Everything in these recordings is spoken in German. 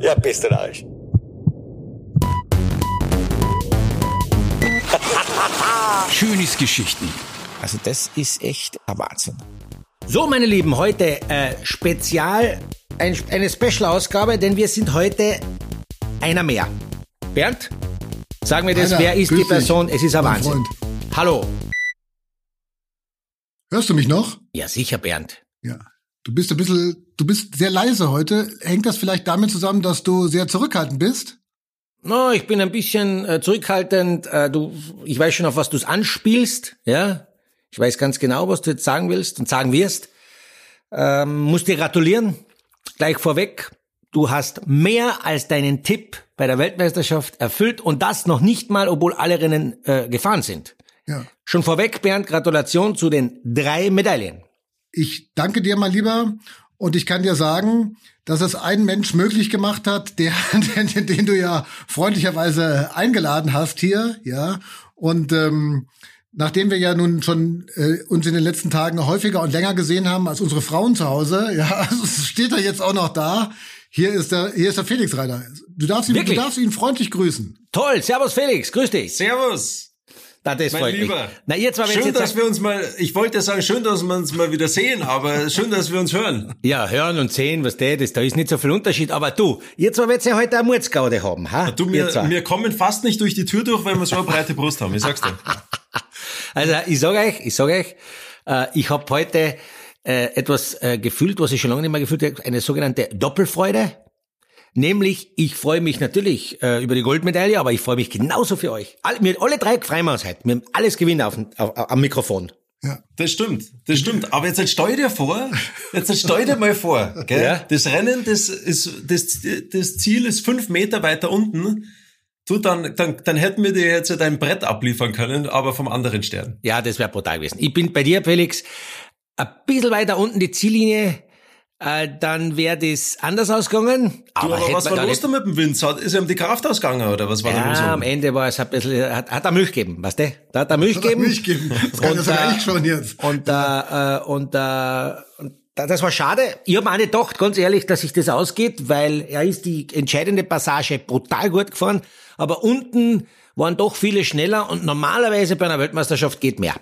Ja, bist du Arsch. Schönes Geschichten. Also das ist echt ein Wahnsinn. So, meine Lieben, heute äh, Spezial, ein, eine Special-Ausgabe, denn wir sind heute einer mehr. Bernd, sagen wir das, Einer, wer ist die dich, Person? Es ist ein Wahnsinn. Freund. Hallo. Hörst du mich noch? Ja, sicher, Bernd. Ja. Du bist ein bisschen, du bist sehr leise heute. Hängt das vielleicht damit zusammen, dass du sehr zurückhaltend bist? No, ich bin ein bisschen äh, zurückhaltend. Äh, du, ich weiß schon, auf was du es anspielst. Ja, ich weiß ganz genau, was du jetzt sagen willst und sagen wirst. Ähm, muss dir gratulieren. Gleich vorweg. Du hast mehr als deinen Tipp bei der Weltmeisterschaft erfüllt und das noch nicht mal, obwohl alle Rennen äh, gefahren sind. Ja. Schon vorweg, Bernd, Gratulation zu den drei Medaillen. Ich danke dir mal lieber und ich kann dir sagen, dass es ein Mensch möglich gemacht hat, der, den, den du ja freundlicherweise eingeladen hast hier, ja. Und ähm, nachdem wir ja nun schon äh, uns in den letzten Tagen häufiger und länger gesehen haben als unsere Frauen zu Hause, ja, also es steht er jetzt auch noch da. Hier ist der, hier ist der Felix Reiter. Du darfst ihn, du Wirklich? darfst ihn freundlich grüßen. Toll, Servus Felix, grüß dich. Servus, Na, das mein freut mich. Lieber. Na, ihr zwei, wenn's Schön, jetzt dass wir uns mal, ich wollte sagen, schön, dass wir uns mal wieder sehen, aber schön, dass wir uns hören. Ja, hören und sehen, was der das, da ist nicht so viel Unterschied. Aber du, ihr zwei werdet ja heute eine Murzgaude haben, ha? Du, Ihr wir, wir kommen fast nicht durch die Tür durch, weil wir so eine breite Brust haben, ich sag's dir. Also, ich sag euch, ich sag euch, äh, ich habe heute äh, etwas äh, gefühlt, was ich schon lange nicht mehr gefühlt habe, eine sogenannte Doppelfreude. Nämlich, ich freue mich natürlich äh, über die Goldmedaille, aber ich freue mich genauso für euch. Alle, wir alle drei freuen wir uns heute. Wir haben alles gewinnen auf, auf, am Mikrofon. Das stimmt, das stimmt. Aber jetzt stell dir vor, jetzt stell dir mal vor, gell? Ja. Das Rennen, das ist, das, das Ziel ist fünf Meter weiter unten. Du, dann, dann, dann hätten wir dir jetzt dein Brett abliefern können, aber vom anderen Stern. Ja, das wäre brutal gewesen. Ich bin bei dir, Felix, ein bisschen weiter unten die Ziellinie, äh, dann wäre das anders ausgegangen. Aber, hätte was war los da mit dem? Hat- Ist ihm die Kraft ausgegangen oder was war da los? Ja, am Ende war es ein bisschen, hat, hat er Milch gegeben, weißt du? Da hat er Milch gegeben. Milch gegeben? Das kann ja äh, ich schon jetzt. Und, äh, äh, und, äh, und da- das war schade. Ich habe auch nicht gedacht, ganz ehrlich, dass sich das ausgeht, weil er ist die entscheidende Passage brutal gut gefahren. Aber unten waren doch viele schneller und normalerweise bei einer Weltmeisterschaft geht mehr.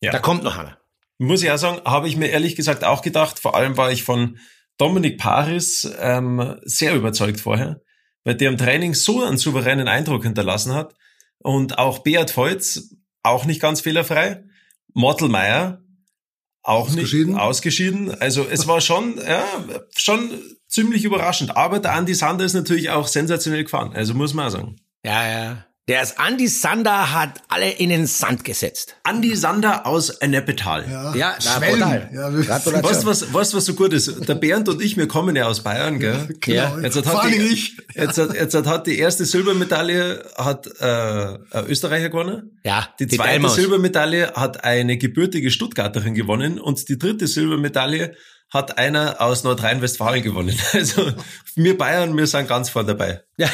Ja. Da kommt noch einer. Muss ich auch sagen, habe ich mir ehrlich gesagt auch gedacht. Vor allem war ich von Dominik Paris ähm, sehr überzeugt vorher, weil der im Training so einen souveränen Eindruck hinterlassen hat. Und auch Beat Voits, auch nicht ganz fehlerfrei. Mottelmeier, auch Ausgeschieden. nicht ausgeschieden. Also es war schon, ja, schon ziemlich überraschend. Aber der Andy Sander ist natürlich auch sensationell gefahren. Also muss man auch sagen. Ja, ja. Der ist Andy Sander hat alle in den Sand gesetzt. Andy Sander aus Neppetal. Ja, Ja, na, brutal. Ja. Weißt du, was, weißt, du, was so gut ist? Der Bernd und ich, wir kommen ja aus Bayern, gell? Genau. Ja, Jetzt hat, allem die, ich. Jetzt hat, jetzt hat, hat die erste Silbermedaille hat äh, Österreicher gewonnen. Ja, Die, die zweite. Silbermedaille hat eine gebürtige Stuttgarterin gewonnen und die dritte Silbermedaille hat einer aus Nordrhein-Westfalen gewonnen. Also wir Bayern, wir sind ganz vorne dabei. Ja.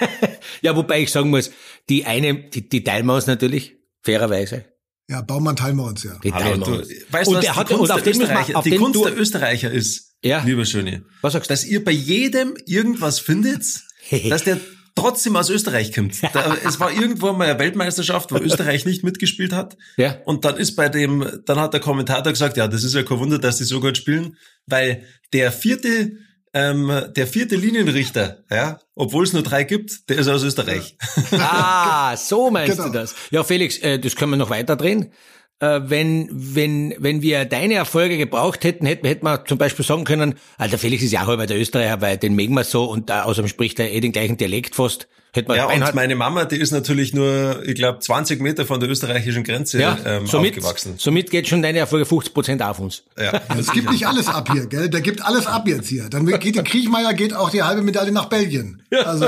ja, wobei ich sagen muss, die eine, die, die Teilmaus natürlich, fairerweise. Ja, Baumann teilen wir uns ja. Die Hallo, du, Teilmaus. weißt du, und was der die hat, Kunst, auf den wir, Österreicher, auf die den Kunst du, der Österreicher ist, Ja. lieber Schöne, was sagst du? dass ihr bei jedem irgendwas findet, dass der trotzdem aus Österreich kommt. Da, es war irgendwo mal eine Weltmeisterschaft, wo Österreich nicht mitgespielt hat. Ja. Und dann ist bei dem, dann hat der Kommentator gesagt, ja, das ist ja kein Wunder, dass die so gut spielen, weil der vierte, ähm, der vierte Linienrichter, ja, obwohl es nur drei gibt, der ist aus Österreich. Ah, so meinst Genau. du das. Ja, Felix, äh, das können wir noch weiter drehen. Äh, wenn, wenn, wenn wir deine Erfolge gebraucht hätten, hätten, hätten wir zum Beispiel sagen können, ah, der Felix ist ja auch halber der Österreicher, weil den mögen wir so und äh, außerdem spricht er eh den gleichen Dialekt fast. Hätten wir Ja, und meine Mama, die ist natürlich nur, ich glaube, 20 Meter von der österreichischen Grenze ja, ähm, somit, aufgewachsen. somit geht schon deine Erfolge 50 Prozent auf uns. Ja. Es gibt nicht alles ab hier, gell? Der gibt alles ab jetzt hier. Dann geht der Kriechmeier geht auch die halbe Medaille nach Belgien. Also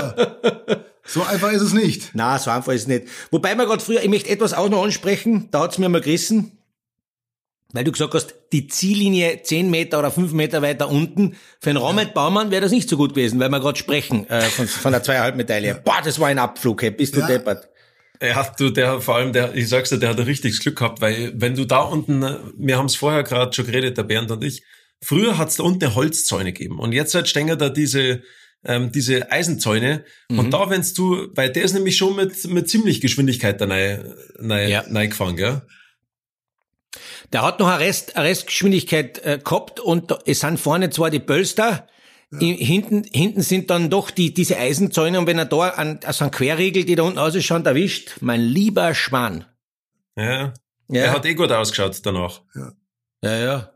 so einfach ist es nicht. Na, so einfach ist es nicht. Wobei wir gerade früher, ich möchte etwas auch noch ansprechen, da hat's mir mal gerissen, weil du gesagt hast, die Ziellinie 10 Meter oder 5 Meter weiter unten, für einen Robert Baumann wäre das nicht so gut gewesen, weil wir gerade sprechen äh, von, von der zweieinhalb Medaille. Boah, das war ein Abflug, hey, bist du Ja. deppert. Ja, du, der, vor allem, der, ich sag's dir, der hat ein richtiges Glück gehabt, weil wenn du da unten, wir haben es vorher gerade schon geredet, der Bernd und ich, früher hat's da unten eine Holzzäune gegeben und jetzt halt stehen da diese ähm, diese Eisenzäune. Und da, wenn's du, weil der ist nämlich schon mit, mit ziemlich Geschwindigkeit da rein, rein, Ja. reingefahren, gell? Der hat noch eine, Rest, eine Restgeschwindigkeit äh, gehabt und es sind vorne zwar die Pölster, i- hinten, hinten sind dann doch die, diese Eisenzäune und wenn er da an, also einen Querriegel, die da unten ausschauen, erwischt, mein lieber Schwan. Ja. Ja. Er hat eh gut ausgeschaut danach. Ja, ja.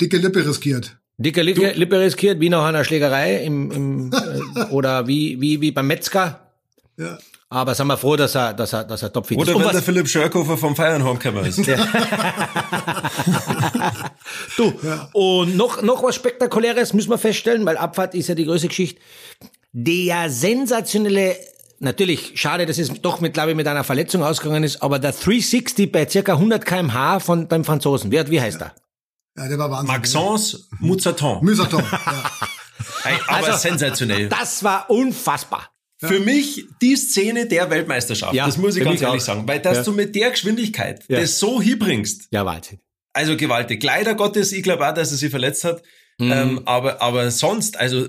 Dicke Lippe riskiert. Dicke Lippe, Lippe riskiert, wie nach einer Schlägerei im, im äh, oder wie, wie, wie beim Metzger. Ja. Aber sind wir froh, dass er, dass er, dass er topfit ist. Oder Und wenn der Philipp Schörkofer vom Feiern heimgekommen ist. Du, und noch, noch was Spektakuläres müssen wir feststellen, weil Abfahrt ist ja die größte Geschichte. Der sensationelle, natürlich schade, dass es doch mit, glaube ich, mit einer Verletzung ausgegangen ist, aber der 360 bei circa 100 kmh von beim Franzosen. Wie, wie heißt er? Ja, der war Wahnsinn. Maxence Moussaton. Müsaton. Ja. Ey, Aber Also, sensationell. Das war unfassbar. Für mich die Szene der Weltmeisterschaft. Ja, das muss ich ganz ehrlich auch. sagen. Weil dass Ja. du mit der Geschwindigkeit Ja. das so hinbringst, Ja, Wahnsinn. also gewaltig. Leider Gottes, ich glaube auch, dass er sich verletzt hat. Mhm. Ähm, aber, aber sonst, also,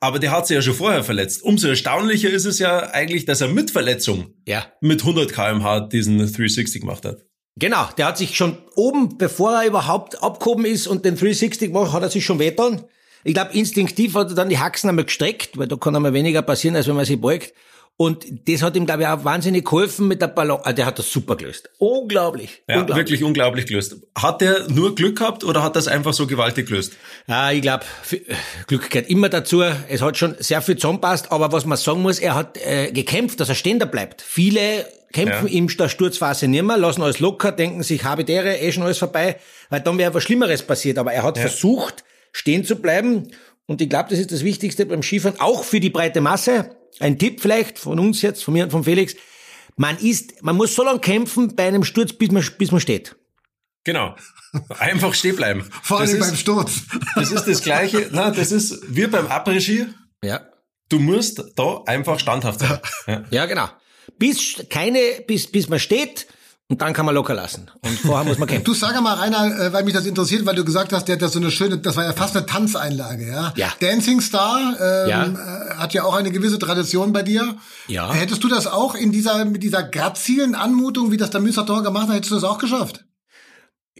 aber der hat sich ja schon vorher verletzt. Umso erstaunlicher ist es ja eigentlich, dass er mit Verletzung Ja. mit 100 kmh diesen 360 gemacht hat. Genau, der hat sich schon oben, bevor er überhaupt abgehoben ist und den 360 gemacht, hat er sich schon wehtan. Ich glaube, instinktiv hat er dann die Haxen einmal gestreckt, weil da kann einmal weniger passieren, als wenn man sich beugt. Und das hat ihm, glaube ich, auch wahnsinnig geholfen mit der Ballon. Ah, der hat das super gelöst. Unglaublich. Ja, unglaublich. wirklich unglaublich gelöst. Hat der nur Glück gehabt oder hat das einfach so gewaltig gelöst? Ja, ich glaube, Glück gehört immer dazu. Es hat schon sehr viel zusammenpasst, aber was man sagen muss, er hat äh, gekämpft, dass er stehen bleibt. Viele kämpfen Ja. in der Sturzphase nicht mehr, lassen alles locker, denken sich, habe dere, eh schon alles vorbei, weil dann wäre was Schlimmeres passiert. Aber er hat versucht, stehen zu bleiben. Und ich glaube, das ist das Wichtigste beim Skifahren, auch für die breite Masse. Ein Tipp vielleicht von uns jetzt, von mir und von Felix. Man ist, man muss so lange kämpfen bei einem Sturz, bis man, bis man steht. Genau. Einfach stehen bleiben. Vor allem ist, beim Sturz. Das ist das Gleiche. Na, das ist wie beim Après-Ski. Ja. Du musst da einfach standhaft sein. Ja. Ja, genau. Bis keine, bis, bis man steht und dann kann man locker lassen. Und vorher muss man kämpfen. Du sag mal, Rainer, äh, weil mich das interessiert, weil du gesagt hast, der hat da so eine schöne, das war ja fast eine Tanzeinlage, ja? Ja. Dancing Star ähm, Ja. äh, hat ja auch eine gewisse Tradition bei dir. Ja. Hättest du das auch in dieser, mit dieser grazilen Anmutung, wie das der Müsator gemacht hat, hättest du das auch geschafft?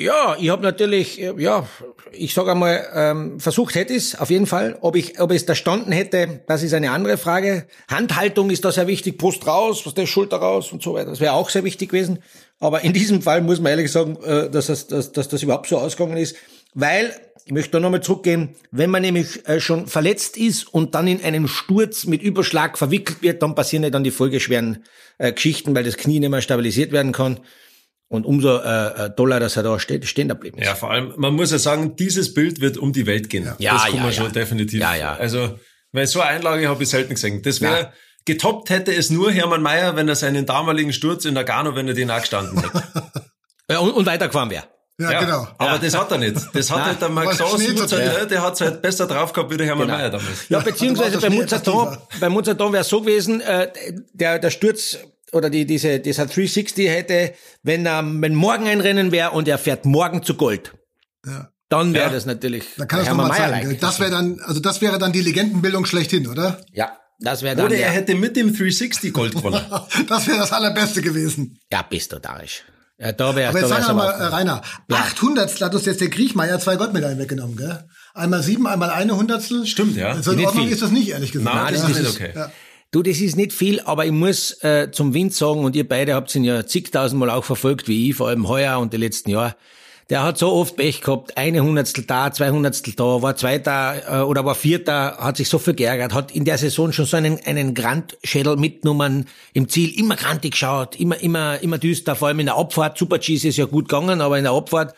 Ja, ich habe natürlich, äh, ja, ich sage einmal, ähm, versucht hätte es auf jeden Fall. Ob ich, ob es da standen hätte, das ist eine andere Frage. Handhaltung ist da sehr wichtig, Brust raus, was der Schulter raus und so weiter. Das wäre auch sehr wichtig gewesen. Aber in diesem Fall muss man ehrlich sagen, äh, dass, das, dass, dass das überhaupt so ausgegangen ist, weil ich möchte da nochmal zurückgehen, wenn man nämlich äh, schon verletzt ist und dann in einen Sturz mit Überschlag verwickelt wird, dann passieren ja dann die folgeschweren äh, Geschichten, weil das Knie nicht mehr stabilisiert werden kann. Und umso äh, äh, toller, dass er da steht, stehen geblieben ist. ja, vor allem, man muss ja sagen, dieses Bild wird um die Welt gehen. Ja, das kann ja, man ja. schon definitiv. Ja, ja. Also, weil so eine Einlage habe ich selten gesehen. Das wäre, Ja. getoppt hätte es nur Hermann Mayer, wenn er seinen damaligen Sturz in Nagano, wenn er den auch gestanden hätte. Ja, und, und weitergefahren wäre. Ja, genau. Aber das hat er nicht. Das hat halt der Max Aus, tun. der hat es halt besser drauf gehabt wie der Hermann Genau. Mayer damals. Ja, beziehungsweise beim ja Mozarton, beim Mozarton wäre es so gewesen, äh, der, der Sturz oder die, diese, dieser 360 hätte, wenn er, wenn morgen ein Rennen wäre und er fährt morgen zu Gold, Ja. dann wäre Ja. das natürlich Da kann es Hermann nochmal zeigen. Gell? Das wäre dann, also das wäre dann die Legendenbildung schlechthin, oder? Ja, das wäre dann Oder er hätte mit dem 360 Gold gewonnen. Das wäre das Allerbeste gewesen. ja, bist du darisch. Ja, da wäre, Aber da jetzt wär's sag mal, aber äh, Rainer, 800 hat uns jetzt der Griechmeier zwei Goldmedaillen weggenommen, gell? Einmal sieben, einmal eine Hundertstel. Stimmt, ja. Also in Nicht Ordnung viel. ist das nicht, ehrlich gesagt. Nein, das ja. ist okay. Ja. Du, das ist nicht viel, aber ich muss äh, zum Wind sagen, und ihr beide habt ihn ja zigtausendmal auch verfolgt, wie ich, vor allem heuer und die letzten Jahre. Der hat so oft Pech gehabt, eine Hundertstel da, zwei Hundertstel da, war Zweiter äh, oder war Vierter, hat sich so viel geärgert, hat in der Saison schon so einen, einen Grandschädel mitgenommen, im Ziel immer grantig geschaut, immer, immer, immer düster, vor allem in der Abfahrt. Super-G ist es ja gut gegangen, aber in der Abfahrt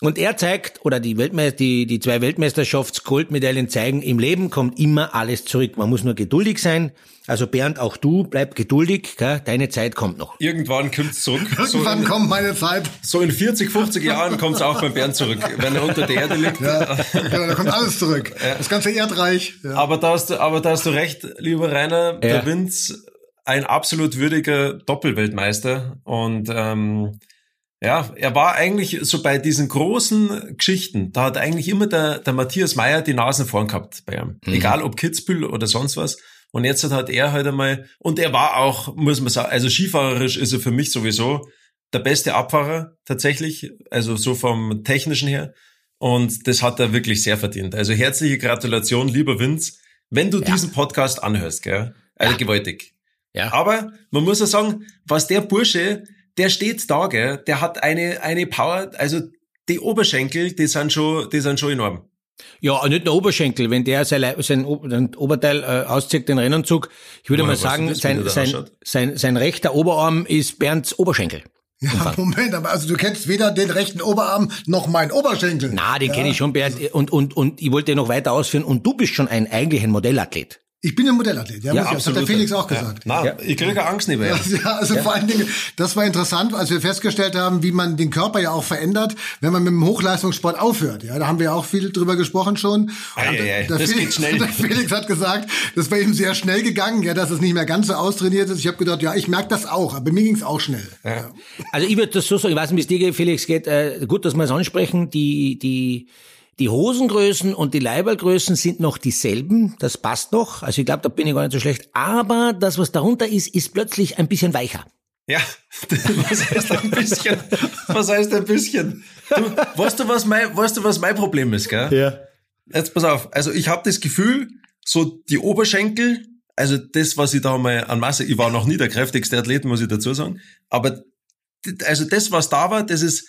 und er zeigt, oder die, Weltme die, die zwei Weltmeisterschafts-Goldmedaillen zeigen, im Leben kommt immer alles zurück. Man muss nur geduldig sein. Also Bernd, auch du, bleib geduldig, gell? deine Zeit kommt noch. Irgendwann kommt's zurück. So Irgendwann in, kommt meine Zeit. so in 40, 50 Jahren kommt's auch beim Bernd zurück, wenn er unter der Erde liegt. Ja, genau, da kommt alles zurück. Das ganze Erdreich. Ja. Aber da hast du, aber da hast du recht, lieber Rainer, Ja. der Vince, ein absolut würdiger Doppelweltmeister und ähm, Ja, er war eigentlich so bei diesen großen Geschichten, da hat eigentlich immer der, der Matthias Meyer die Nasen vorn gehabt bei ihm. Mhm. Egal ob Kitzbühel oder sonst was. Und jetzt hat er halt einmal, und er war auch, muss man sagen, also skifahrerisch ist er für mich sowieso der beste Abfahrer tatsächlich, also so vom technischen her. Und das hat er wirklich sehr verdient. Also herzliche Gratulation, lieber Vince, wenn du ja. diesen Podcast anhörst, gell? Also ja. gewaltig. Ja. Aber man muss ja sagen, was der Bursche, der steht da, gell? Der hat eine, eine Power, also die Oberschenkel, die sind schon, die sind schon enorm. Ja, nicht nur Oberschenkel, wenn der sein, sein, sein Oberteil äh, auszieht, den Rennanzug, ich würde Woher mal sagen, sein, sein, sein, sein rechter Oberarm ist Bernds Oberschenkel. Ja. Moment, aber also du kennst weder den rechten Oberarm noch meinen Oberschenkel. Na, den ja. kenne ich schon, Bernd. Und, und, und ich wollte noch weiter ausführen. Und du bist schon ein eigentlich ein Modellathlet. Ich bin ein Modellathlet, ja, ja muss ich, das hat der Felix auch gesagt. Ja. Na, ja. ich kriege Angst nicht mehr. Ja, also ja. vor allen Dingen, das war interessant, als wir festgestellt haben, wie man den Körper ja auch verändert, wenn man mit dem Hochleistungssport aufhört. Ja, da haben wir ja auch viel drüber gesprochen schon. Ei, ei, ei. das Felix, geht schnell. Der Felix hat gesagt, das war ihm sehr schnell gegangen, ja, dass es nicht mehr ganz so austrainiert ist. Ich habe gedacht, ja, ich merke das auch, aber mir ging es auch schnell. Ja. Also ich würde das so sagen, ich weiß nicht, wie es dir, Felix, geht. Äh, gut, dass wir es ansprechen. Die, die die Hosengrößen und die Leibergrößen sind noch dieselben, das passt noch. Also ich glaube, da bin ich gar nicht so schlecht. Aber das, was darunter ist, ist plötzlich ein bisschen weicher. Ja, was heißt ein bisschen? Was heißt ein bisschen? Du, weißt du, was mein, weißt du, was mein Problem ist, gell? Ja. Jetzt pass auf. Also ich habe das Gefühl, so die Oberschenkel, also das, was ich da mal an Masse, ich war noch nie der kräftigste Athlet, muss ich dazu sagen, aber also das, was da war, das ist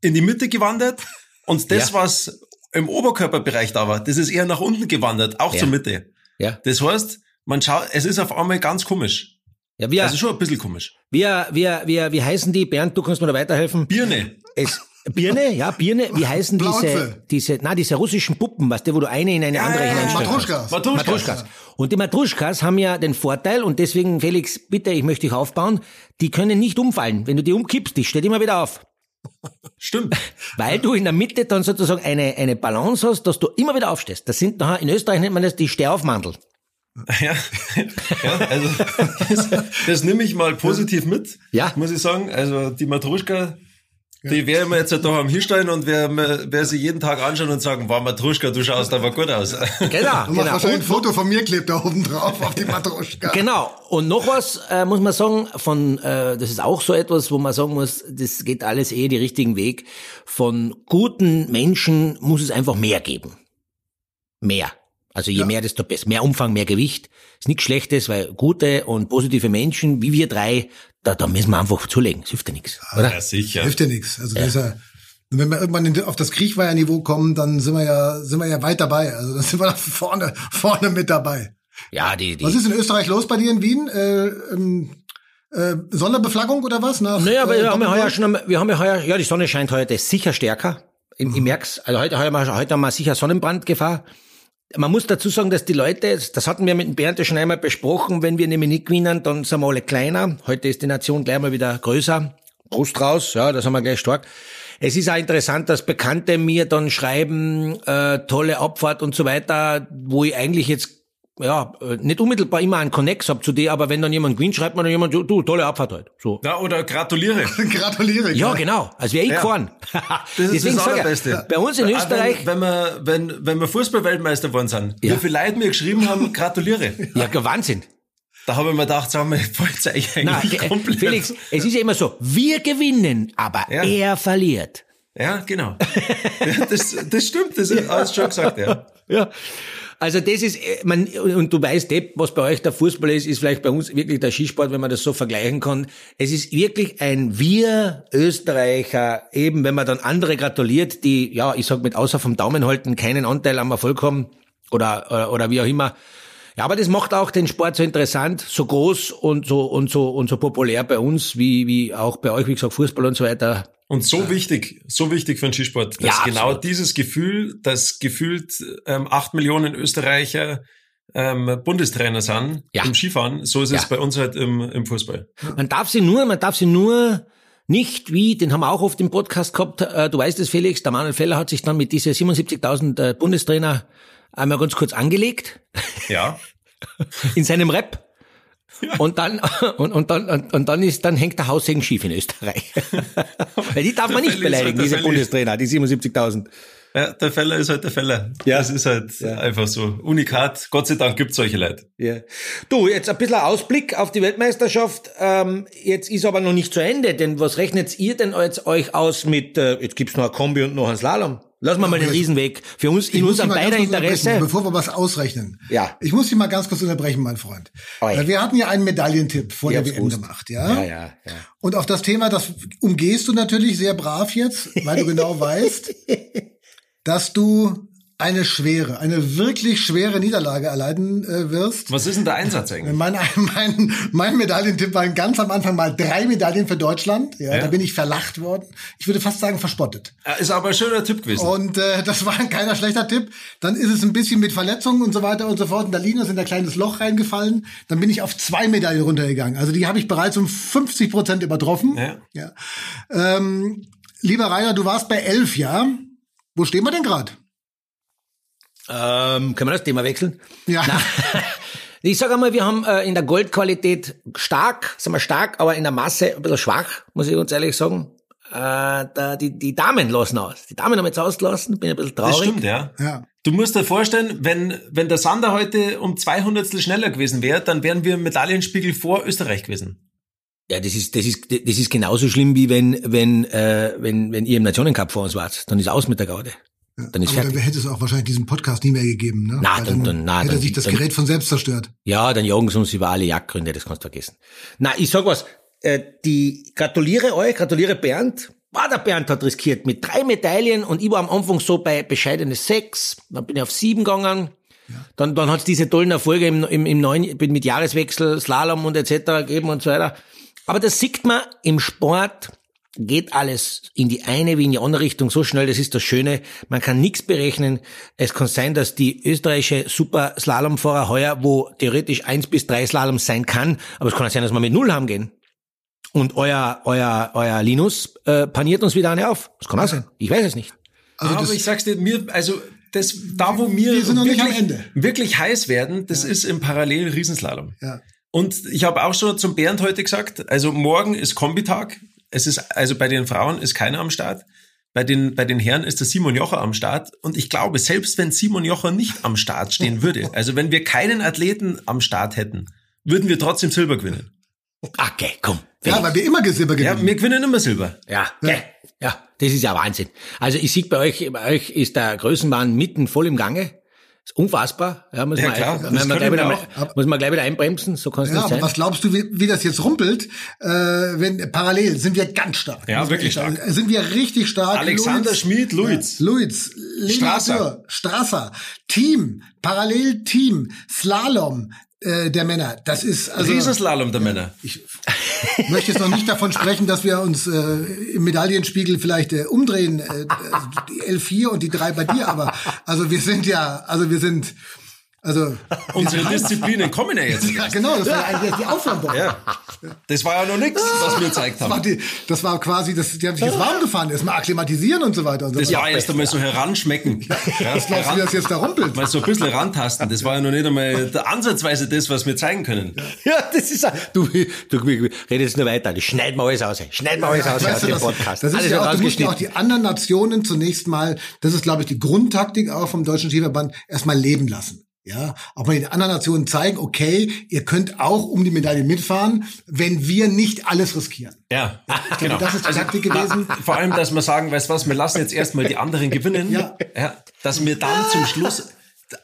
in die Mitte gewandert und das, ja. was im Oberkörperbereich da war, das ist eher nach unten gewandert, auch ja. zur Mitte. Ja. Das heißt, man schaut, es ist auf einmal ganz komisch. Ja, wir, also schon ein bisschen komisch. Wir, wir, wir, wie heißen die? Bernd, du kannst mir da weiterhelfen. Birne. Es, Birne, ja, Birne. Wie heißen diese, diese, na, diese russischen Puppen, weißt du, wo du eine in eine ja, andere ja, hineinstellst? Matruschkas. Matruschkas. Matruschkas. Und die Matruschkas haben ja den Vorteil, und deswegen, Felix, bitte, ich möchte dich aufbauen, die können nicht umfallen. Wenn du die umkippst, die steht immer wieder auf. Stimmt. Weil du in der Mitte dann sozusagen eine, eine Balance hast, dass du immer wieder aufstehst. Das sind in Österreich nennt man das die Stehaufmandel. Ja, ja also das, das nehme ich mal positiv mit, ja. muss ich sagen. Also die Matruschka, die wäre mir jetzt da am Hinstellen und wer, wer sie jeden Tag anschauen und sagen, wow, Matruschka, du schaust aber gut aus. Genau. Du genau. wahrscheinlich ein Foto von mir klebt da oben drauf auf die Matruschka. Genau. Und noch was äh, muss man sagen, von äh, das ist auch so etwas, wo man sagen muss, das geht alles eh den richtigen Weg. Von guten Menschen muss es einfach mehr geben. Mehr. Also je ja. mehr, desto besser. Mehr Umfang, mehr Gewicht. Ist nichts Schlechtes, weil gute und positive Menschen, wie wir drei, da, da müssen wir einfach zulegen. Das hilft ja nichts. Oder? Ja, sicher. Hilft ja nichts. Also ja. Das ist ja, wenn wir irgendwann auf das Kriechweiher-Niveau kommen, dann sind wir ja, sind wir ja weit dabei. Also dann sind wir da vorne, vorne mit dabei. Ja, die, die. Was ist in Österreich los bei dir in Wien? Äh, ähm, äh, Sonderbeflaggung oder was? Nach, naja, aber äh, wir haben ja heuer schon, wir haben ja heuer, ja, die Sonne scheint heute sicher stärker. Ich, mhm. ich merk's, also heute, heute, heute haben wir sicher Sonnenbrandgefahr. Man muss dazu sagen, dass die Leute, das hatten wir mit dem Bernd schon einmal besprochen, wenn wir nämlich nicht gewinnen, dann sind wir alle kleiner. Heute ist die Nation gleich mal wieder größer. Brust raus, ja, das haben wir gleich stark. Es ist auch interessant, dass Bekannte mir dann schreiben, äh, tolle Abfahrt und so weiter, wo ich eigentlich jetzt ja, äh, nicht unmittelbar immer einen Connex hab zu dir, aber wenn dann jemand gewinnt, schreibt man dann jemand, du, du tolle Abfahrt heute. So. Ja, oder gratuliere. gratuliere. Ja, genau. Als wäre ich ja. gefahren. das ist das Allerbeste. Bei uns in Österreich. Wenn, wenn wir, wenn, wenn wir Fußballweltmeister geworden sind, ja. wie viele Leute mir geschrieben haben, gratuliere. Ja, Wahnsinn. Da habe ich mir gedacht, sagen wir, wollt ihr eigentlich Nein, komplett. Felix, es ist ja immer so, wir gewinnen, aber ja. er verliert. Ja, genau. das, das stimmt, das ist alles schon gesagt, ja. Ja. Also das ist, äh, man, und du weißt, was bei euch der Fußball ist, ist vielleicht bei uns wirklich der Skisport, wenn man das so vergleichen kann. Es ist wirklich ein Wir Österreicher, eben wenn man dann andere gratuliert, die, ja, ich sag mit außer vom Daumen halten, keinen Anteil am Erfolg haben oder, oder, oder wie auch immer. Ja, aber das macht auch den Sport so interessant, so groß und so und so und so populär bei uns wie wie auch bei euch, wie gesagt, Fußball und so weiter. Und so wichtig, so wichtig für den Skisport, dass ja, genau dieses Gefühl, dass gefühlt ähm, acht Millionen Österreicher ähm, Bundestrainer sind ja. im Skifahren, so ist ja. es bei uns halt im, im Fußball. Man darf sie nur, man darf sie nur nicht wie, den haben wir auch oft im Podcast gehabt, äh, du weißt es Felix, der Manuel Feller hat sich dann mit dieser 77.000 äh, Bundestrainer einmal ganz kurz angelegt. Ja. In seinem Rap. Und dann, und, und dann, und, und dann ist, dann hängt der Haussegen schief in Österreich. Weil die darf man nicht beleidigen, halt diese. Bundestrainer, die 77.000. Ja, der Feller ist halt der Feller. Ja. Das ist halt Ja. einfach so. Unikat. Gott sei Dank gibt's solche Leute. Ja. Du, jetzt ein bisschen Ausblick auf die Weltmeisterschaft. Ähm, jetzt ist aber noch nicht zu Ende, denn was rechnet ihr denn jetzt euch aus mit, äh, jetzt gibt's noch ein Kombi und noch ein Slalom? Lassen wir mal den jetzt- Riesenweg. Für uns, in muss unserem mal beider Interesse. Bevor wir was ausrechnen. Ja. Ich muss dich mal ganz kurz unterbrechen, mein Freund. Oi. Weil Wir hatten ja einen Medaillentipp vor Ich der WM gewusst. gemacht, ja? Ja, ja, ja. Und auf das Thema, das umgehst du natürlich sehr brav jetzt, weil du genau weißt, dass du eine schwere, eine wirklich schwere Niederlage erleiden äh, wirst. Was ist denn der Einsatz eigentlich? Mein, mein, mein Medaillentipp waren ganz am Anfang mal drei Medaillen für Deutschland. Ja, Ja. Da bin ich verlacht worden. Ich würde fast sagen verspottet. Äh, Ist aber ein schöner Tipp gewesen. Und äh, das war ein keiner schlechter Tipp. Dann ist es ein bisschen mit Verletzungen und so weiter und so fort. Und da liegen ist in ein kleines Loch reingefallen. Dann bin ich auf zwei Medaillen runtergegangen. Also die habe ich bereits um 50 Prozent übertroffen. Ja. Ja. Ähm, lieber Rainer, du warst bei elf, ja? Wo stehen wir denn gerade? Ähm, können wir das Thema wechseln? Ja. Ich sage einmal, wir haben äh, in der Goldqualität stark, sind wir stark, aber in der Masse ein bisschen schwach, muss ich uns ehrlich sagen. Äh, da, die, die Damen lassen aus. Die Damen haben jetzt ausgelassen, bin ein bisschen traurig. das stimmt, ja. Ja. Du musst dir vorstellen, wenn, wenn der Sander heute um 200 schneller gewesen wäre, dann wären wir im Medaillenspiegel vor Österreich gewesen. Ja, das ist, das ist, das ist genauso schlimm wie wenn, wenn, äh, wenn, wenn ihr im Nationencup vor uns wart. Dann ist aus mit der Gaude. Dann ist Aber fertig. dann hätte es auch wahrscheinlich diesen Podcast nie mehr gegeben. Ne? Na, Weil dann- dann- na, hätte dann- sich das dann- Gerät von selbst zerstört. Ja, dann jagen sie uns über alle Jagdgründe, das kannst du vergessen. Na, ich sag was, äh, die gratuliere euch, gratuliere Bernd. War der Bernd hat riskiert mit drei Medaillen und ich war am Anfang so bei bescheidene sechs, dann bin ich auf sieben gegangen. Dann, dann hat's diese tollen Erfolge im, im, im neuen, bin mit Jahreswechsel, Slalom und etc. gegeben und so weiter. Aber das sieht man im Sport, geht alles in die eine wie in die andere Richtung so schnell, das ist das Schöne. Man kann nichts berechnen. Es kann sein, dass die österreichische Super Slalomfahrer heuer, wo theoretisch eins bis drei Slaloms sein kann, aber es kann auch sein, dass wir mit null haben gehen. Und euer, euer, euer Linus äh, paniert uns wieder eine auf. Das kann auch sein. Ich weiß es nicht. Also aber ich sag's dir, mir, also das, da wo wir, Wir sind noch nicht wirklich, am Ende. wirklich heiß werden, das ist im Parallel Riesenslalom. Ja. Und ich habe auch schon zum Bernd heute gesagt, also morgen ist Kombitag. Es ist, also bei den Frauen ist keiner am Start. Bei den, bei den Herren ist der Simon Jocher am Start. Und ich glaube, selbst wenn Simon Jocher nicht am Start stehen würde, also wenn wir keinen Athleten am Start hätten, würden wir trotzdem Silber gewinnen. Okay, komm. Ja, weil wir immer Silber Ja, gewinnen. wir gewinnen immer Silber. Ja, ja. ja, das ist ja Wahnsinn. Also ich sehe bei euch, bei euch ist der Größenwahn mitten voll im Gange. Ist unfassbar. Ja, muss, Ja, man, klar, muss, das man gleich wir wieder, auch. muss man gleich wieder einbremsen, so kann es Ja, nicht aber sein. was glaubst du, wie, wie das jetzt rumpelt? Äh, wenn parallel sind wir ganz stark. Ja, wirklich sagen. stark. Sind wir richtig stark. Alexander Luiz- Schmid, Luiz. Ja, Luiz, Strasser. Strasser. Strasser, Team, parallel Team, Slalom äh, der Männer. Das ist also. Riesenslalom der Männer. Ich möchte jetzt noch nicht davon sprechen, dass wir uns äh, im Medaillenspiegel vielleicht äh, umdrehen, äh, die L4 und die drei bei dir, aber also wir sind ja, also wir sind, also Unsere Disziplinen kommen ja jetzt. ja genau, das war eigentlich die Aufwärmung. Ja. Das war ja noch nichts, was wir gezeigt Das war, haben. die, das war quasi, das, die haben sich jetzt warm gefahren, erstmal akklimatisieren und so weiter und so Das war erst einmal so heranschmecken. Ja, Was glaubst du, wie das jetzt da rumpelt? Mal so ein bisschen rantasten. Das war ja noch nicht einmal ansatzweise das, was wir zeigen können. ja, das ist, du, du, du redest nur weiter. Das schneiden wir alles aus. Schneiden wir alles aus Weißt aus dem das, Podcast. das ist alles ja wird auch, du musst ja auch die anderen Nationen zunächst mal, das ist glaube ich die Grundtaktik auch vom Deutschen Skiverband, erstmal leben lassen. Ja, mal den anderen Nationen zeigen, okay, ihr könnt auch um die Medaille mitfahren, wenn wir nicht alles riskieren. Ja, Ich glaube, das ist die Taktik gewesen. vor allem, dass wir sagen, weißt du was, wir lassen jetzt erstmal die anderen gewinnen. Ja. dass wir dann zum Schluss,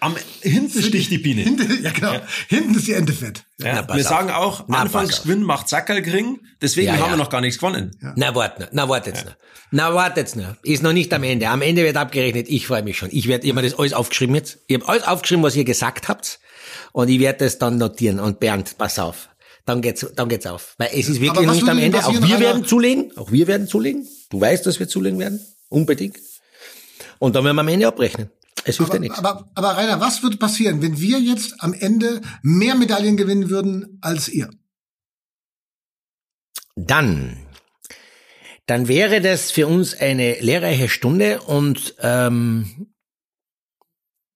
am hinten sticht die Biene. Hinten, ja genau, hinten ist die Ente fett. Ja, pass wir auf. sagen auch, Na. Anfangsgewinn macht Sackerl gering, deswegen Ja, haben ja. wir noch gar nichts gewonnen. Na, warte noch. Na, warte jetzt noch. Na, warte jetzt noch. Ist noch nicht am Ende. Am Ende wird abgerechnet. Ich freue mich schon. Ich werde, ich hab mir das alles aufgeschrieben jetzt. Ich habe alles aufgeschrieben, was ihr gesagt habt. Und ich werde das dann notieren. Und Bernd, pass auf. Dann geht's, dann geht's auf. Weil es ist wirklich noch nicht am Ende. Auch wir werden zulegen. Auch wir werden zulegen. Du weißt, dass wir zulegen werden. Unbedingt. Und dann werden wir am Ende abrechnen. Es hilft ja Aber, nichts. aber, aber Rainer, was würde passieren, wenn wir jetzt am Ende mehr Medaillen gewinnen würden als ihr? Dann, dann wäre das für uns eine lehrreiche Stunde und ähm,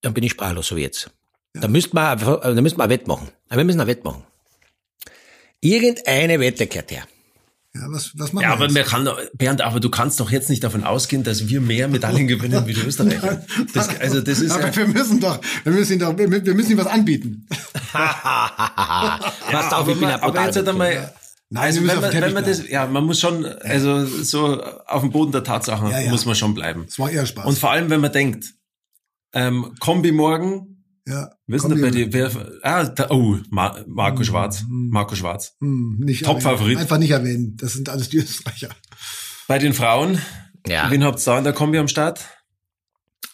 dann bin ich sprachlos, so wie jetzt. Da müssten wir, da müssten wir ein Wett machen. Aber wir müssen ein Wett machen. Irgendeine Wette kehrt her. Ja, was, was machen Ja, wir aber man kann doch, Bernd, aber du kannst doch jetzt nicht davon ausgehen, dass wir mehr Medaillen gewinnen wie die Österreicher. Das, also das ist aber ja, wir müssen doch, wir müssen ihn doch, wir, wir müssen ihm was anbieten. Passt auf, aber, ich bin ein aber jetzt einmal, Nein, also wir müssen wenn auf man, wenn man das, ja, man muss schon, also so auf dem Boden der Tatsachen Ja, ja. muss man schon bleiben. Das war eher Spaß. Und vor allem, wenn man denkt, ähm, Kombi morgen, ja, wissen wir bei dir, wer, ah, da, oh, Mar Marco Schwarz, Marco Schwarz. Hm, nicht Top-Favorit. Einfach nicht erwähnen. Das sind alles die Österreicher. Bei den Frauen, Ja. wen habt ihr da in der Kombi am Start?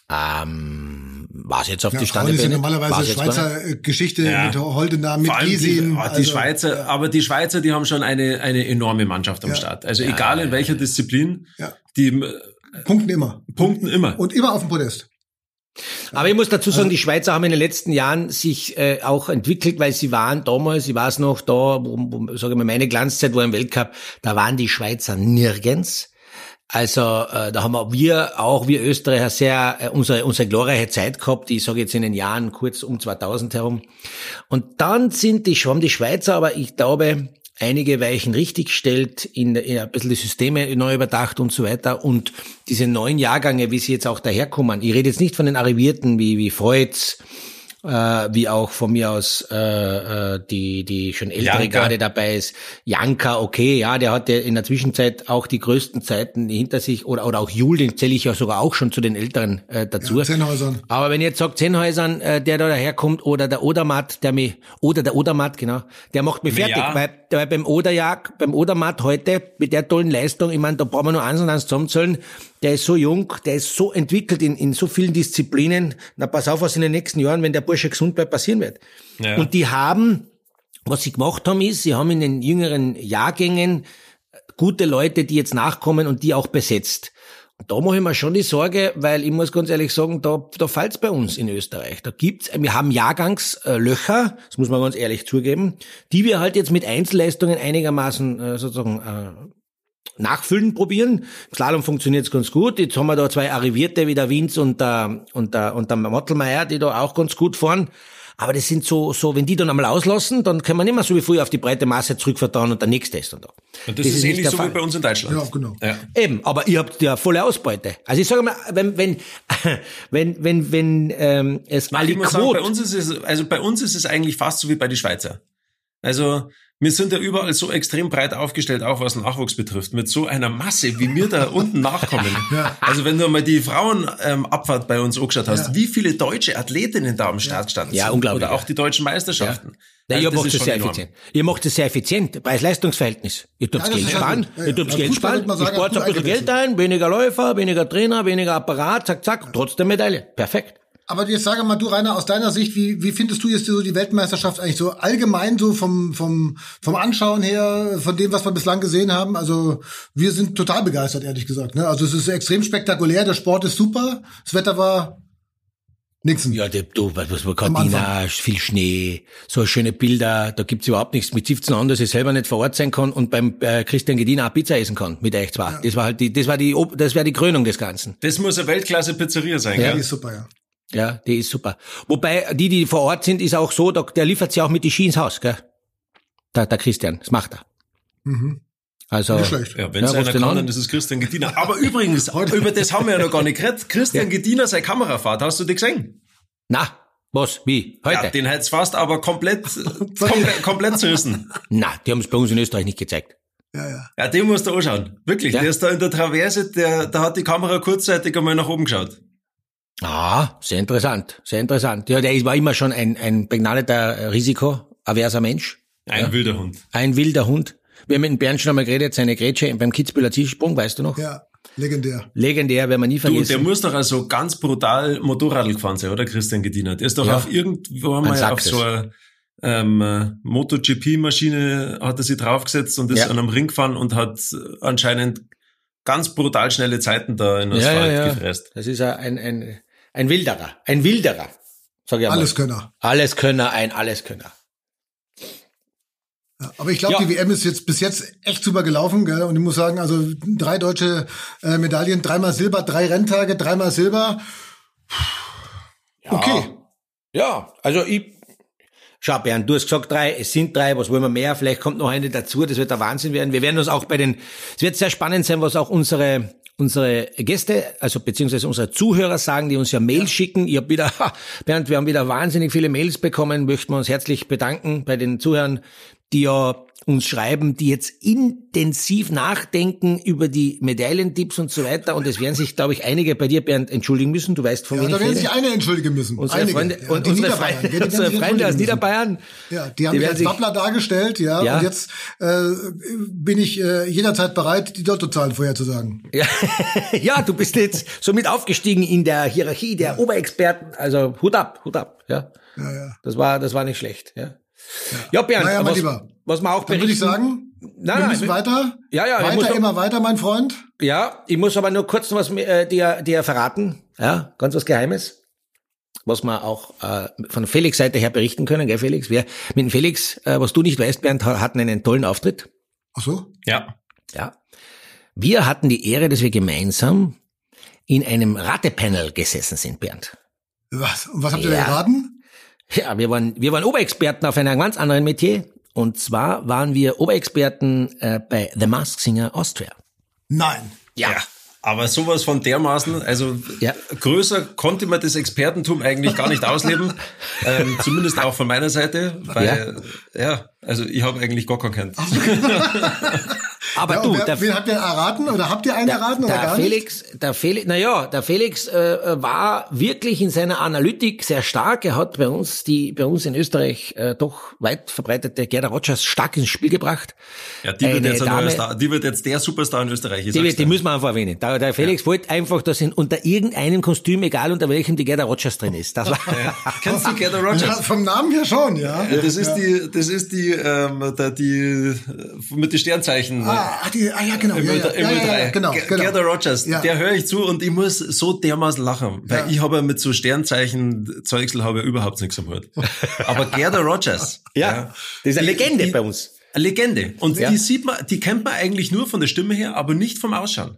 Ähm, was jetzt auf Ja, die Stande ist ja normalerweise? Schweizer äh, Geschichte Ja. mit Holdener, mit die, Gisin. ah, die also, Schweizer, aber die Schweizer, die haben schon eine, eine enorme Mannschaft am Ja. Start. Also egal in welcher Disziplin, Ja. die äh, Punkten immer. punkten immer. Und immer auf dem Podest. Aber ich muss dazu sagen, die Schweizer haben in den letzten Jahren sich äh, auch entwickelt, weil sie waren damals, ich weiß noch, da, wo, wo, sage ich mal, meine Glanzzeit war im Weltcup, da waren die Schweizer nirgends. Also äh, da haben wir auch, wir Österreicher, sehr äh, unsere, unsere glorreiche Zeit gehabt, ich sage jetzt in den Jahren kurz um 2000 herum. Und dann sind die, haben die Schweizer, aber ich glaube, einige Weichen richtig gestellt, in, in ein bisschen die Systeme neu überdacht und so weiter. Und diese neuen Jahrgänge, wie sie jetzt auch daherkommen, ich rede jetzt nicht von den Arrivierten wie, wie Freud's, äh, wie auch von mir aus äh, äh, die die schon ältere Janka. Garde dabei ist. Janka, okay, ja, der hatte in der Zwischenzeit auch die größten Zeiten hinter sich oder oder auch Jul, den zähle ich ja sogar auch schon zu den Älteren äh, dazu. Ja, Zennhäusern. Aber wenn ihr jetzt sagt Zennhäusern, äh, der da daherkommt, oder der Odermatt, der mich, oder der Odermatt, genau, der macht mich fertig, Ja. weil, weil beim Oderjag, beim Odermatt heute, mit der tollen Leistung, ich meine, da brauchen wir nur eins und eins zusammenzählen, der ist so jung, der ist so entwickelt in, in so vielen Disziplinen, na pass auf, was in den nächsten Jahren, wenn der Bursche gesund bleibt, passieren wird. Ja. Und die haben, was sie gemacht haben, ist, sie haben in den jüngeren Jahrgängen gute Leute, die jetzt nachkommen und die auch besetzt. Und da mache ich mir schon die Sorge, weil ich muss ganz ehrlich sagen, da, da fällt's bei uns in Österreich. Da gibt's, wir haben Jahrgangslöcher, das muss man ganz ehrlich zugeben, die wir halt jetzt mit Einzelleistungen einigermaßen äh, sozusagen äh, nachfüllen probieren. Slalom funktioniert's ganz gut. Jetzt haben wir da zwei Arrivierte wie der Winz und der, und der, und der Mottelmeier, die da auch ganz gut fahren. Aber das sind so, so, wenn die dann einmal auslassen, dann kann man nicht mehr so wie früher auf die breite Masse zurückvertrauen und der nächste ist dann da. Und das, ist, nicht ähnlich so Fall. wie bei uns in Deutschland. Ja, genau. Ja. Eben, aber ihr habt ja volle Ausbeute. Also ich sage mal, wenn, wenn, wenn, wenn, wenn ähm, es Nein, ich Ali muss sagen, bei uns ist es, also bei uns ist es eigentlich fast so wie bei den Schweizer. Also, wir sind ja überall so extrem breit aufgestellt, auch was Nachwuchs betrifft, mit so einer Masse, wie wir da unten nachkommen. Also, wenn du mal die Frauenabfahrt ähm, bei uns angeschaut hast, Ja. wie viele deutsche Athletinnen da am Start standen. Ja, sind. unglaublich, Oder auch ja. die deutschen Meisterschaften. Ja, ihr macht es sehr enorm. effizient. Ihr macht es sehr effizient. Preis-Leistungs-Verhältnis. Ihr tut Ja, Geld ja sparen. Ja, ihr ja. tut Geld sparen. Ihr spart ein bisschen Geld ein, weniger Läufer, weniger Trainer, weniger Apparat, zack, zack, trotzdem Medaille. Perfekt. Aber jetzt sage mal, du Rainer, aus deiner Sicht, wie, wie findest du jetzt so die Weltmeisterschaft eigentlich so allgemein so vom, vom, vom Anschauen her, von dem, was wir bislang gesehen haben? Also wir sind total begeistert, ehrlich gesagt. Ne? Also es ist extrem spektakulär, der Sport ist super, das Wetter war nixen. Ja, die, du, was, was, Am Cortina, viel Schnee, so schöne Bilder, da gibt's überhaupt nichts. Mit 17 an, dass ich selber nicht vor Ort sein kann und beim äh, Christian Gedina auch Pizza essen kann, mit euch zwei. Das war halt die, das war die, das wäre die Krönung des Ganzen. Das muss eine Weltklasse-Pizzeria sein, Die gell? ist super, ja. Ja, die ist super. Wobei, die, die vor Ort sind, ist auch so, der liefert sie auch mit die Ski ins Haus, gell? Der, der Christian, das macht er. Mhm. Also, Nicht schlecht. Ja, wenn Ja, es was einer kann, an? dann ist es Christian Gediner. Aber übrigens, über das haben wir ja noch gar nicht geredet. Christian Gediner, seine Kamerafahrt, hast du die gesehen? na, was, wie, heute? Ja, den hätt's fast aber komplett, komplett, komplett zerrissen. na, die haben es bei uns in Österreich nicht gezeigt. Ja, ja. Ja, den musst du anschauen. Wirklich, Ja. der ist da in der Traverse, der, da hat die Kamera kurzzeitig einmal nach oben geschaut. Ah, sehr interessant, sehr interessant. Ja, der ist- war immer schon ein, ein begnadeter, risikoaverser Mensch. Ein wilder Hund. Ein wilder Hund. Wir haben mit dem Bernd schon einmal geredet, seine Grätsche beim Kitzbühler Zielsprung, weißt du noch? Ja, legendär. Legendär, werden wir nie Du, der vergessen. muss doch also ganz brutal Motorradl gefahren sein, oder Christian Gediner? Der ist doch Ja. auf irgendwo Ein einmal auf so eine ähm, äh, MotoGP-Maschine hat er sich draufgesetzt und ist Ja. an einem Ring gefahren und hat anscheinend ganz brutal schnelle Zeiten da in ja, Asphalt ja, ja. gefräst. Das ist ein, ein, ein Wilderer. Ein Wilderer. Sag ich einmal. Alles Könner. Alles Könner, ein Alleskönner. Ja, aber ich glaube, Ja. die WM ist jetzt bis jetzt echt super gelaufen, gell? Und ich muss sagen, also drei deutsche äh, Medaillen, dreimal Silber, drei Renntage, dreimal Silber. Okay. Ja, also ich, Schau, Bernd, du hast gesagt drei, es sind drei, was wollen wir mehr? Vielleicht kommt noch eine dazu, das wird der Wahnsinn werden. Wir werden uns auch bei den, es wird sehr spannend sein, was auch unsere, unsere Gäste, also beziehungsweise unsere Zuhörer sagen, die uns ja Mails schicken. Ich habe wieder, Bernd, wir haben wieder wahnsinnig viele Mails bekommen, möchten wir uns herzlich bedanken bei den Zuhörern, die ja uns schreiben, die jetzt intensiv nachdenken über die Medaillentipps und so weiter. Und es werden sich, glaube ich, einige bei dir, Bernd, entschuldigen müssen. Du weißt, von Ja, wem da ich werden sich eine entschuldigen müssen. Unsere Einige. Freunde, ja, und die unsere Niederbayern, Freunde, ja, die unsere Freunde aus. Niederbayern. Ja, die haben Die mich als Wappler dargestellt, ja, Ja. und jetzt äh, bin ich äh, jederzeit bereit, die Lottozahlen vorherzusagen. Ja, ja, du bist jetzt somit aufgestiegen in der Hierarchie der Oberexperten. Also Hut ab, Hut ab. Ja, Ja, ja. das war, das war nicht schlecht. Ja, ja Bernd, Naja, mein was, Lieber. was wir auch Dann würde ich berichten. sagen, Nein, wir nein, müssen wir- weiter. Ja, ja, weiter, doch- immer weiter, mein Freund. Ja, ich muss aber nur kurz noch was äh, dir, dir verraten. Ja, ganz was Geheimes. Was wir auch äh, von Felix Seite her berichten können, gell, Felix? Wir mit dem Felix, äh, was du nicht weißt, Bernd, ha- hatten einen tollen Auftritt. Ach so? Ja. Ja. Wir hatten die Ehre, dass wir gemeinsam in einem Ratepanel gesessen sind, Bernd. Was? Und was habt ihr Ja. da geraten? Ja, wir waren, wir waren Oberexperten auf einem ganz anderen Metier. Und zwar waren wir Oberexperten äh, bei The Mask Singer Austria. Nein. Ja. Aber sowas von dermaßen, also Ja. größer konnte man das Expertentum eigentlich gar nicht ausleben. ähm, zumindest auch von meiner Seite. Weil, ja, also ich habe eigentlich gar keinen kennt. Aber Ja, du, wer, der, wen habt ihr erraten? Oder habt ihr einen erraten oder der gar nicht? Felix, der Felix, na ja, der Felix äh, war wirklich in seiner Analytik sehr stark. Er hat bei uns die, bei uns in Österreich äh, doch weit verbreitete Gerda Rogers stark ins Spiel gebracht. Ja, die wird, Eine jetzt ein Dame- neuer Star, die wird jetzt der Superstar in Österreich. Ich Die, sag's die müssen wir einfach erwähnen. Der, der Felix wollte einfach, dass in, unter irgendeinem Kostüm, egal unter welchem, die Gerda Rogers drin ist. Das war, Kennst du Gerda Ja, Rogers? vom Namen her schon, ja. Ja, das ist die, das ist die, ähm, da, die mit den Sternzeichen. Ah, ah, die, ah ja, genau. Im Ja, Ö- ja, im ja, ja, Ö3. ja, genau, Ge- genau. Gerda Rogers, Ja. der höre ich zu und ich muss so dermaßen lachen, weil Ja. ich habe ja mit so Sternzeichen Zeugsel habe ja überhaupt nichts am Hut. Aber Gerda Rogers, ja, das ist eine Legende die- bei uns. eine Legende. Und Ja. die sieht man, die kennt man eigentlich nur von der Stimme her, aber nicht vom Ausschauen.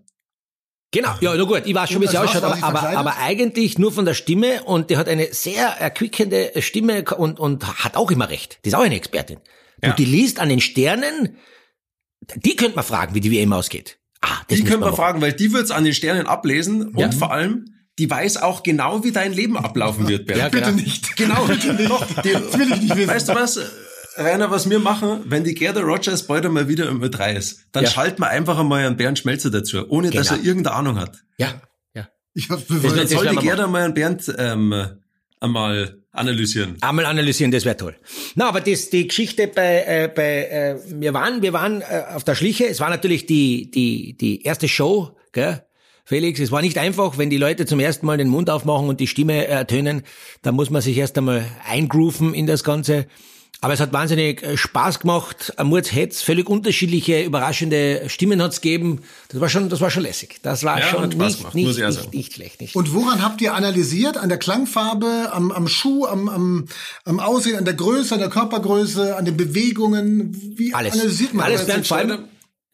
Genau, ja, na gut, ich weiß schon, wie sie ausschaut, aber, aber, aber eigentlich nur von der Stimme und die hat eine sehr erquickende Stimme und, und hat auch immer recht. Die ist auch eine Expertin. Ja. Und die liest an den Sternen, die könnte man fragen, wie die WM ausgeht. Ah, das Die können wir machen. fragen, weil die wird's an den Sternen ablesen Ja. und vor allem, die weiß auch genau, wie dein Leben ablaufen wird, Bernd. Ja, Bitte genau. nicht. Genau, doch. Die, Das will ich nicht wissen. Weißt du was, Rainer, was wir machen, wenn die Gerda Rogers bald einmal wieder im Ö3 ist, dann Ja. schalten wir einfach einmal einen Bernd Schmelzer dazu, ohne dass Genau. er irgendeine Ahnung hat. Ja, ja. Ich hab's Dann bewundert. das soll die Gerda mal einen Bernd ähm, einmal analysieren. Einmal analysieren, das wäre toll. Na, aber das, die Geschichte bei, äh, bei äh, wir waren, wir waren äh, auf der Schliche. Es war natürlich die, die, die erste Show, gell? Felix, es war nicht einfach, wenn die Leute zum ersten Mal den Mund aufmachen und die Stimme ertönen, da muss man sich erst einmal eingrooven in das Ganze. Aber es hat wahnsinnig äh, Spaß gemacht. Am Murz Hetz, völlig unterschiedliche, überraschende Stimmen hat's gegeben. Das war schon, das war schon lässig. Das war Ja, schon hat nicht, gemacht, nicht, nicht, sagen. nicht schlecht. Nicht Und woran habt ihr analysiert? An der Klangfarbe, am, am Schuh, am, am, am Aussehen, an der Größe, an der Körpergröße, an den Bewegungen? Wie Alles. analysiert man Alles das? werden vor allem-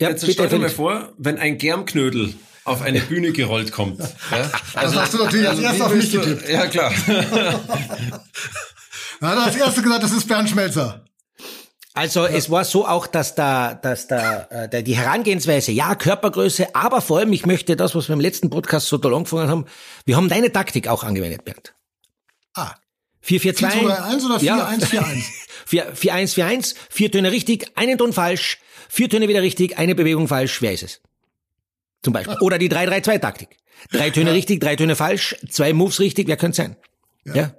Ja, Jetzt bitte, stell dir mal vor, wenn ein Germknödel auf eine Bühne gerollt kommt. Ja? Also, hast du natürlich als erstes wie auf mich getippt. Ja, klar. Da hat er als erste gesagt, das ist Bernd Schmelzer. Also es war so auch, dass da, dass da äh, die Herangehensweise, ja, Körpergröße, aber vor allem, ich möchte das, was wir im letzten Podcast so toll angefangen haben, wir haben deine Taktik auch angewendet, Bernd. Ah, 4-4-2. 4-2-3-1 oder Ja. 4-1-4-1? 4-1-4-1, vier Töne richtig, einen Ton falsch, vier Töne wieder richtig, eine Bewegung falsch, wer ist es? Zum Beispiel. Oder die 3-3-2-Taktik. Drei Töne richtig, drei Töne falsch, zwei Moves richtig, wer könnte sein? Ja. Ja,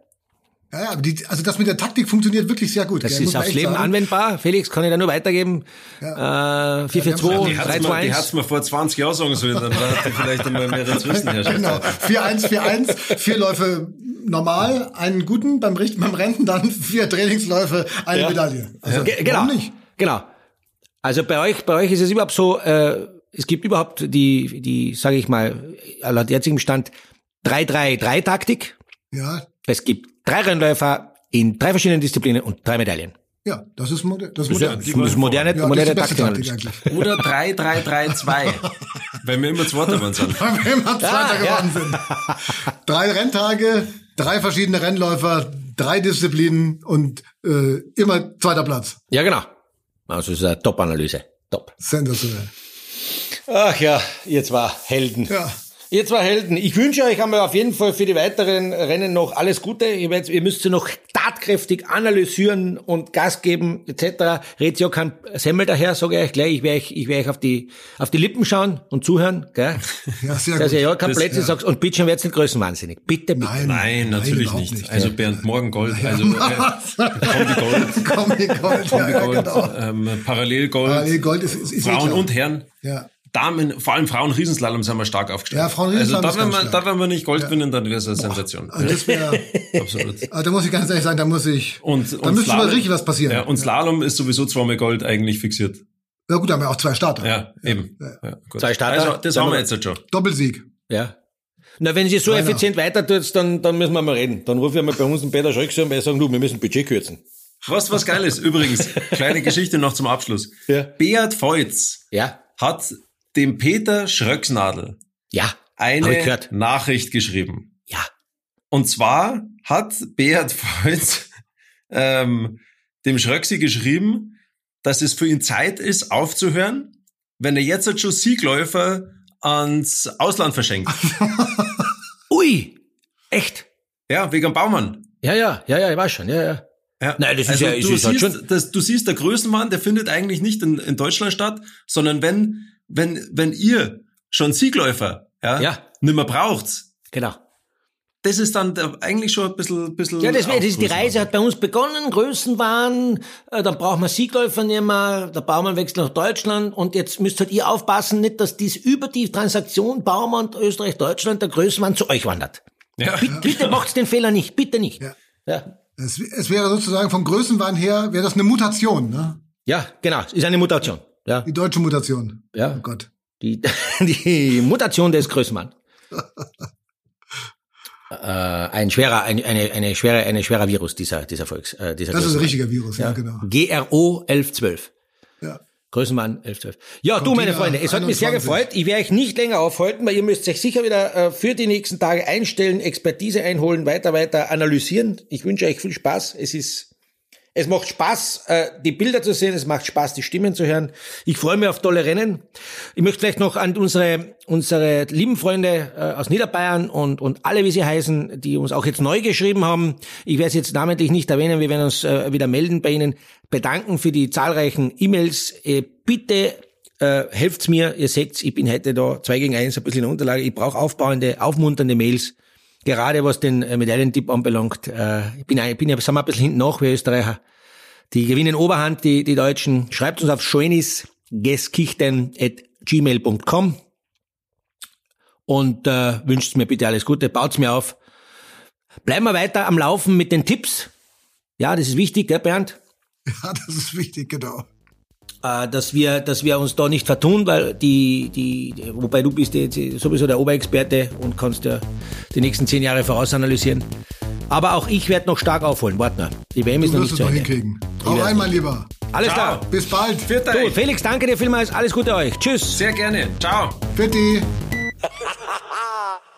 ja, aber die, also das mit der Taktik funktioniert wirklich sehr gut. Das gell, ist aufs Leben sagen. anwendbar. Felix, kann ich da nur weitergeben. Äh, 4-4-2, Die hat's mir, die 3-2-1. hat's mir vor 20 Jahren sagen sollen, dann hat die vielleicht einmal mehr das Wissen her. Genau, 4-1-4-1, vier Läufe normal, einen guten beim, Richt- beim Rennen, dann vier Trainingsläufe, eine Medaille. Also, Ge- Genau. warum nicht? Genau. Also bei euch, bei euch ist es überhaupt so, äh, es gibt überhaupt die, die, sage ich mal, laut jetzigem Stand 3-3-3-Taktik. Ja, Es gibt drei Rennläufer in drei verschiedenen Disziplinen und drei Medaillen. ja, das ist, moder das ist Das modern. ist, das ist moderne, Ja, das ist moderne die beste Taktik. Taktik. Oder 3-3-3-2. weil wir immer Zweiter waren sind. Weil wir immer Zweiter ja. geworden sind. Drei Renntage, drei verschiedene Rennläufer, drei Disziplinen und äh, immer zweiter Platz. Ja, genau. Also es ist eine Top-Analyse. Top. Sensationell. Ach ja, ihr zwei Helden. Ja. Ihr zwei Helden. Ich wünsche euch einmal auf jeden Fall für die weiteren Rennen noch alles Gute. Ihr, werdet, ihr müsst sie noch tatkräftig analysieren und Gas geben etc. Redet ja kein Semmel daher, sage ich euch gleich. Ich werde euch, ich werde euch auf die auf die Lippen schauen und zuhören. Gell? Ja, sehr Dass gut. ihr ja kein Das- Plätzchen ja. sagt und bitte schon wird's nicht größenwahnsinnig. Bitte, bitte. Nein, Nein, natürlich überhaupt nicht. Also Bernd Morgen Gold, also äh, Kombi Gold, Kombi Gold, ja, Kombi ja, Gold, genau. ähm, Parallelgold, Parallel Gold ist, ist, ist eh Frauen klar. und Herren. Ja. Damen, vor allem Frauen Riesenslalom sind wir stark aufgestellt. Ja, Frauen-Riesenslalom Also ist da, wenn ganz wir, stark. da, wenn wir nicht Gold gewinnen, dann wäre es eine Sensation. Also das wäre, Absolut. also da muss ich ganz ehrlich sagen, da muss ich, Und, da und müsste mal Slalom- richtig was passieren. Ja, und Slalom ist sowieso zweimal Gold eigentlich fixiert. Ja gut, da haben wir auch zwei Starter. Ja, eben. Ja, gut. Zwei Starter. Also, das haben wir jetzt schon. Doppelsieg. Ja. Na, wenn sie so Keiner. effizient weiter tut, dann, dann müssen wir mal reden. Dann rufe ich mal bei uns den Peter Schröckse und wir sagen, du, wir müssen Budget kürzen. Was, was geil ist, übrigens, kleine Geschichte noch zum Abschluss. Ja. Beat Feutz Ja. hat dem Peter Schröcksnadel Ja. Eine. Nachricht geschrieben. Ja. Und zwar hat Beat Feutz ähm, dem Schröcksi geschrieben, dass es für ihn Zeit ist, aufzuhören, wenn er jetzt halt schon Siegläufer ans Ausland verschenkt. Ui. Echt? Ja, wegen Baumann. Ja, ja, ja, ja, ich weiß schon, ja, ja. Ja. Nein, das ist also ja- du, ist halt siehst, schon- das, du siehst, der Größenwahn, der findet eigentlich nicht in, in Deutschland statt, sondern wenn, wenn, wenn ihr schon Siegläufer ja, Ja. nimmer braucht, Genau. das ist dann eigentlich schon ein bisschen, bisschen Ja, das, das ist die. Reise hat bei uns begonnen, Größenwahn, äh, dann braucht man Siegläufer nicht mehr, der Baumann wechselt nach Deutschland und jetzt müsst halt ihr aufpassen, nicht, dass dies über die Transaktion Baumann, Österreich, Deutschland, der Größenwahn zu euch wandert. Ja. Bitte, bitte macht's den Fehler nicht, bitte nicht. Ja. Ja, Es, es wäre sozusagen vom Größenwahn her, wäre das eine Mutation, ne? ja genau, es ist eine Mutation. Ja, Die deutsche Mutation. ja. Oh Gott. Die, die Mutation des Größenmann. äh, ein schwerer, ein, eine, eine schwere, eine schwerer Virus dieser, dieser Volks, äh, dieser Das ist ein Größenmann. richtiger Virus, ja, genau. GRO 1112. Ja. Größenmann 1112. Ja, du, meine Freunde, es hat mich sehr 21. gefreut. Ich werde euch nicht länger aufhalten, weil ihr müsst euch sicher wieder äh, für die nächsten Tage einstellen, Expertise einholen, weiter, weiter analysieren. Ich wünsche euch viel Spaß. Es ist, es macht Spaß, äh, die Bilder zu sehen. Es macht Spaß, die Stimmen zu hören. Ich freue mich auf tolle Rennen. Ich möchte vielleicht noch an unsere, unsere lieben Freunde äh, aus Niederbayern und, und alle, wie sie heißen, die uns auch jetzt neu geschrieben haben. Ich werde es jetzt namentlich nicht erwähnen. Wir werden uns äh, wieder melden bei Ihnen. Bedanken für die zahlreichen E-Mails. Bitte äh, helft's mir. Ihr seht, ich bin heute da zwei gegen eins, ein bisschen in Unterlage. Ich brauche aufbauende, aufmunternde Mails. Gerade was den äh, Medaillentipp anbelangt. Äh, ich bin, ich bin ja, sind wir ein bisschen hinten nach, wir Österreicher. Die gewinnen Oberhand, die, die Deutschen. Schreibt uns auf schoenis.geskichten.gmail.com und äh, wünscht mir bitte alles Gute, baut's mir auf. Bleiben wir weiter am Laufen mit den Tipps. Ja, das ist wichtig, gell, Bernd? Ja, das ist wichtig, genau. Äh, dass wir, dass wir uns da nicht vertun, weil die, die, wobei du bist jetzt sowieso der Oberexperte und kannst ja die nächsten zehn Jahre vorausanalysieren. Aber auch ich werde noch stark aufholen. Warte mal. Die WM ist Du noch wirst nicht zu noch Ende. hinkriegen. Hau werd's rein, mein Lieber. Alles Ciao. klar. Bis bald. Viert Du. Felix, danke dir vielmals. Alles Gute euch. Tschüss. Sehr gerne. Ciao. Fitti.